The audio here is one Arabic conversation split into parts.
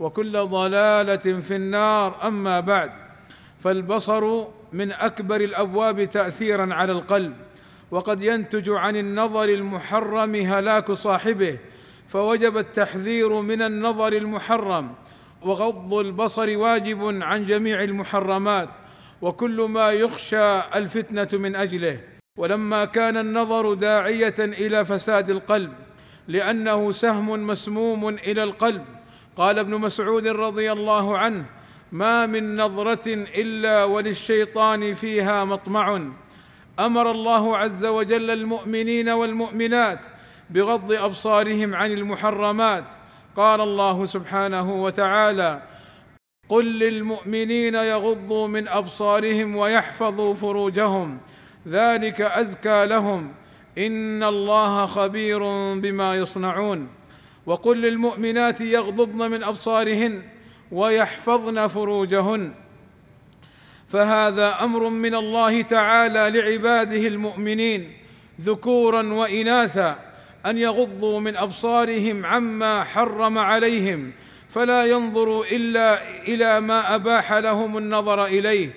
وكل ضلالة في النار. أما بعد فالبصر من أكبر الأبواب تاثيرا على القلب وقد ينتج عن النظر المحرم هلاك صاحبه فوجب التحذير من النظر المحرم وغض البصر واجب عن جميع المحرمات وكل ما يخشى الفتنة من أجله. ولما كان النظر داعية إلى فساد القلب لأنه سهم مسموم إلى القلب قال ابن مسعود رضي الله عنه ما من نظرة إلا وللشيطان فيها مطمع. أمر الله عز وجل المؤمنين والمؤمنات بغض أبصارهم عن المحرمات. قال الله سبحانه وتعالى قل للمؤمنين يغضوا من أبصارهم ويحفظوا فروجهم. ذلك أزكى لهم. إن الله خبير بما يصنعون. وقل للمؤمنات يغضضن من أبصارهن ويحفظن فروجهن. فهذا أمر من الله تعالى لعباده المؤمنين ذكورا وإناثا أن يغضوا من أبصارهم عما حرم عليهم فلا ينظروا إلا إلى ما أباح لهم النظر إليه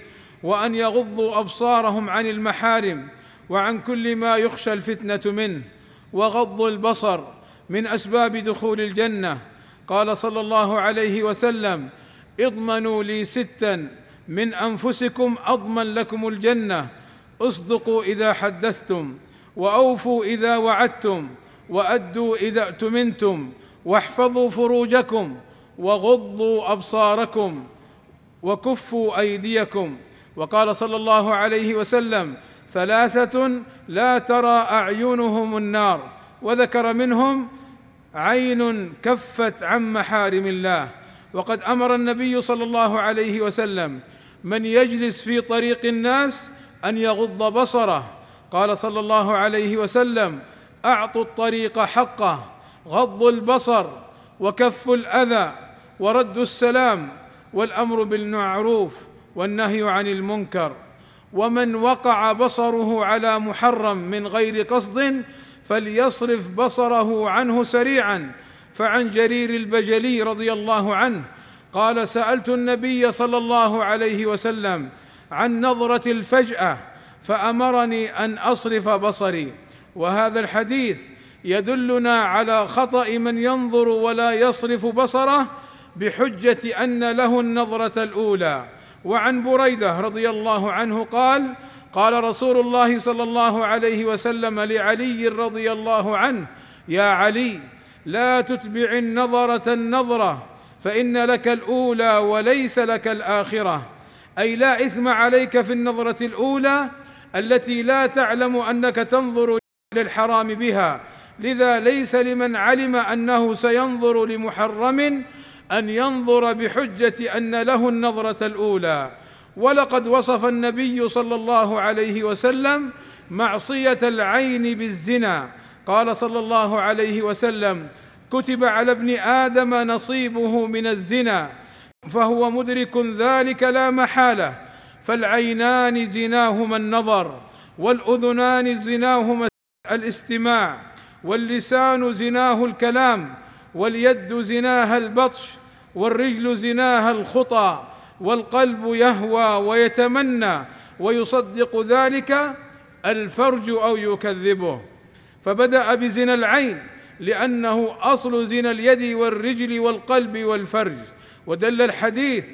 وأن يغضوا أبصارهم عن المحارم وعن كل ما يخشى الفتنة منه وغض البصر من أسباب دخول الجنة. قال صلى الله عليه وسلم اضمنوا لي ستا من أنفسكم أضمن لكم الجنة. اصدقوا إذا حدثتم وأوفوا إذا وعدتم وأدوا إذا اؤتمنتم واحفظوا فروجكم وغضوا أبصاركم وكفوا أيديكم. وقال صلى الله عليه وسلم ثلاثة لا ترى أعينهم النار. وذكر منهم عين كفت عن محارم الله. وقد أمر النبي صلى الله عليه وسلم من يجلس في طريق الناس أن يغض بصره. قال صلى الله عليه وسلم أعطوا الطريق حقه غض البصر وكف الأذى ورد السلام والأمر بالمعروف والنهي عن المنكر. ومن وقع بصره على محرم من غير قصد فليصرف بصره عنه سريعا. فعن جرير البجلي رضي الله عنه قال سألت النبي صلى الله عليه وسلم عن نظرة الفجأة فأمرني أن أصرف بصري. وهذا الحديث يدلنا على خطأ من ينظر ولا يصرف بصره بحجة أن له النظرة الأولى. وعن بريدة رضي الله عنه قال قال رسول الله صلى الله عليه وسلم لعلي رضي الله عنه يا علي لا تتبع النظرة النظرة فإن لك الأولى وليس لك الآخرة. أي لا إثم عليك في النظرة الأولى التي لا تعلم أنك تنظر للحرام بها. لذا ليس لمن علم أنه سينظر لمحرم أن ينظر بحجة أن له النظرة الأولى. ولقد وصف النبي صلى الله عليه وسلم معصية العين بالزنا. قال صلى الله عليه وسلم كتب على ابن آدم نصيبه من الزنا فهو مدرك ذلك لا محالة فالعينان زناهما النظر والأذنان زناهما الاستماع واللسان زناه الكلام واليد زناها البطش والرجل زناها الخطى والقلب يهوى ويتمنى ويصدق ذلك الفرج أو يكذبه. فبدأ بزنا العين لأنه أصل زنا اليد والرجل والقلب والفرج. ودل الحديث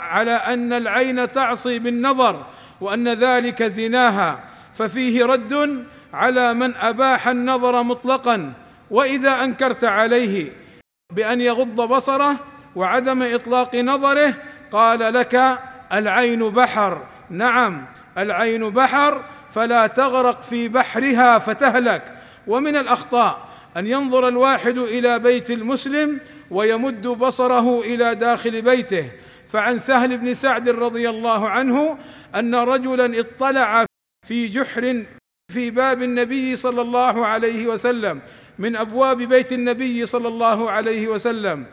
على أن العين تعصي بالنظر وأن ذلك زناها ففيه رد على من أباح النظر مطلقا. وإذا أنكرت عليه بأن يغض بصره وعدم إطلاق نظره قال لك العين بحر. نعم العين بحر فلا تغرق في بحرها فتهلك. ومن الأخطاء أن ينظر الواحد إلى بيت المسلم ويمد بصره إلى داخل بيته. فعن سهل بن سعد رضي الله عنه أن رجلا اطلع في جحر في باب النبي صلى الله عليه وسلم من أبواب بيت النبي صلى الله عليه وسلم.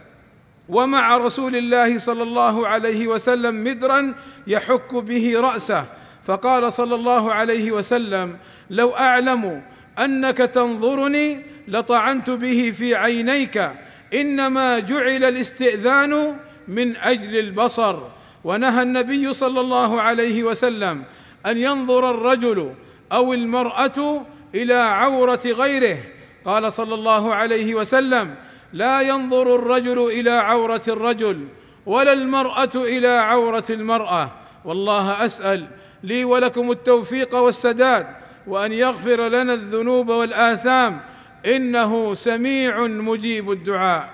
ومع رسول الله صلى الله عليه وسلم مدرا يحك به رأسه. فقال صلى الله عليه وسلم لو أعلم أنك تنظرني لطعنت به في عينيك إنما جعل الاستئذان من أجل البصر. ونهى النبي صلى الله عليه وسلم أن ينظر الرجل أو المرأة إلى عورة غيره. قال صلى الله عليه وسلم لا ينظر الرجل إلى عورة الرجل ولا المرأة إلى عورة المرأة. والله أسأل لي ولكم التوفيق والسداد وأن يغفر لنا الذنوب والآثام. إنه سميع مجيب الدعاء.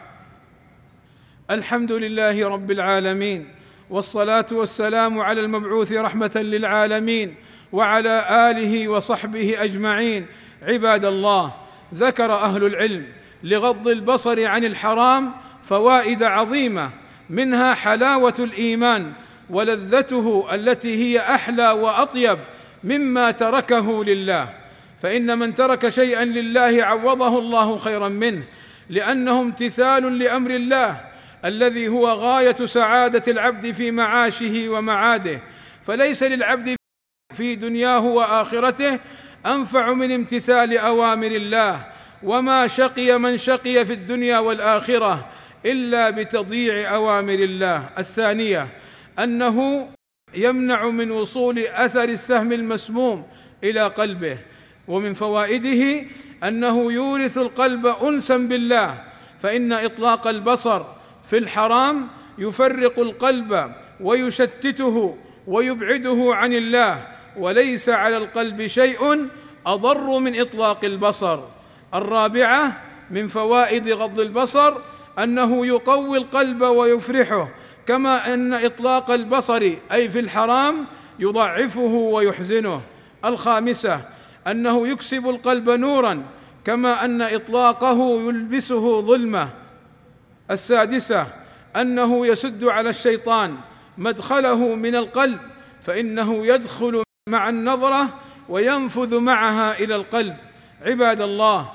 الحمد لله رب العالمين والصلاة والسلام على المبعوث رحمة للعالمين وعلى آله وصحبه أجمعين. عباد الله ذكر أهل العلم لغض البصر عن الحرام فوائد عظيمة منها حلاوة الإيمان ولذته التي هي أحلى وأطيب مما تركه لله. فإن من ترك شيئا لله عوضه الله خيرا منه لأنه امتثال لأمر الله الذي هو غاية سعادة العبد في معاشه ومعاده. فليس للعبد في دنياه وآخرته أنفع من امتثال أوامر الله. وما شقي من شقي في الدنيا والآخرة إلا بتضييع أوامر الله. الثانية أنه يمنع من وصول أثر السهم المسموم إلى قلبه ومن فوائده أنه يورث القلب انسا بالله فإن إطلاق البصر في الحرام يفرق القلب ويشتته ويبعده عن الله وليس على القلب شيء أضر من إطلاق البصر. الرابعة من فوائد غض البصر أنه يقوي القلب ويفرحه كما أن إطلاق البصر أي في الحرام يضعفه ويحزنه. الخامسة أنه يكسب القلب نورا كما أن إطلاقه يلبسه ظلمة. السادسة أنه يسد على الشيطان مدخله من القلب فإنه يدخل مع النظرة وينفذ معها إلى القلب. عباد الله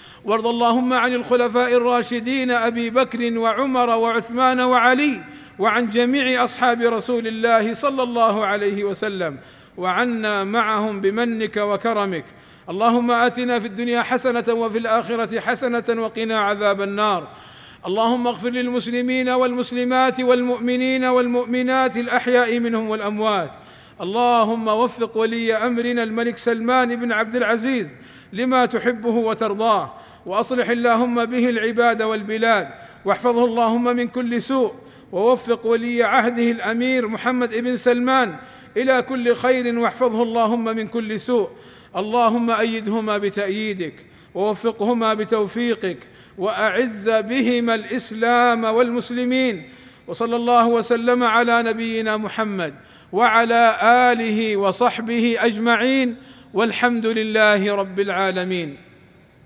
وارض اللهم عن الخلفاء الراشدين أبي بكر وعمر وعثمان وعلي وعن جميع أصحاب رسول الله صلى الله عليه وسلم وعنا معهم بمنك وكرمك. اللهم آتنا في الدنيا حسنة وفي الآخرة حسنة وقنا عذاب النار. اللهم اغفر للمسلمين والمسلمات والمؤمنين والمؤمنات الأحياء منهم والأموات. اللهم وفق ولي أمرنا الملك سلمان بن عبد العزيز لما تحبه وترضاه. وأصلح اللهم به العباد والبلاد واحفظه اللهم من كل سوء ووفق ولي عهده الأمير محمد بن سلمان إلى كل خير واحفظه اللهم من كل سوء. اللهم أيدهما بتأييدك ووفقهما بتوفيقك وأعز بهما الإسلام والمسلمين. وصلى الله وسلم على نبينا محمد وعلى آله وصحبه أجمعين. والحمد لله رب العالمين.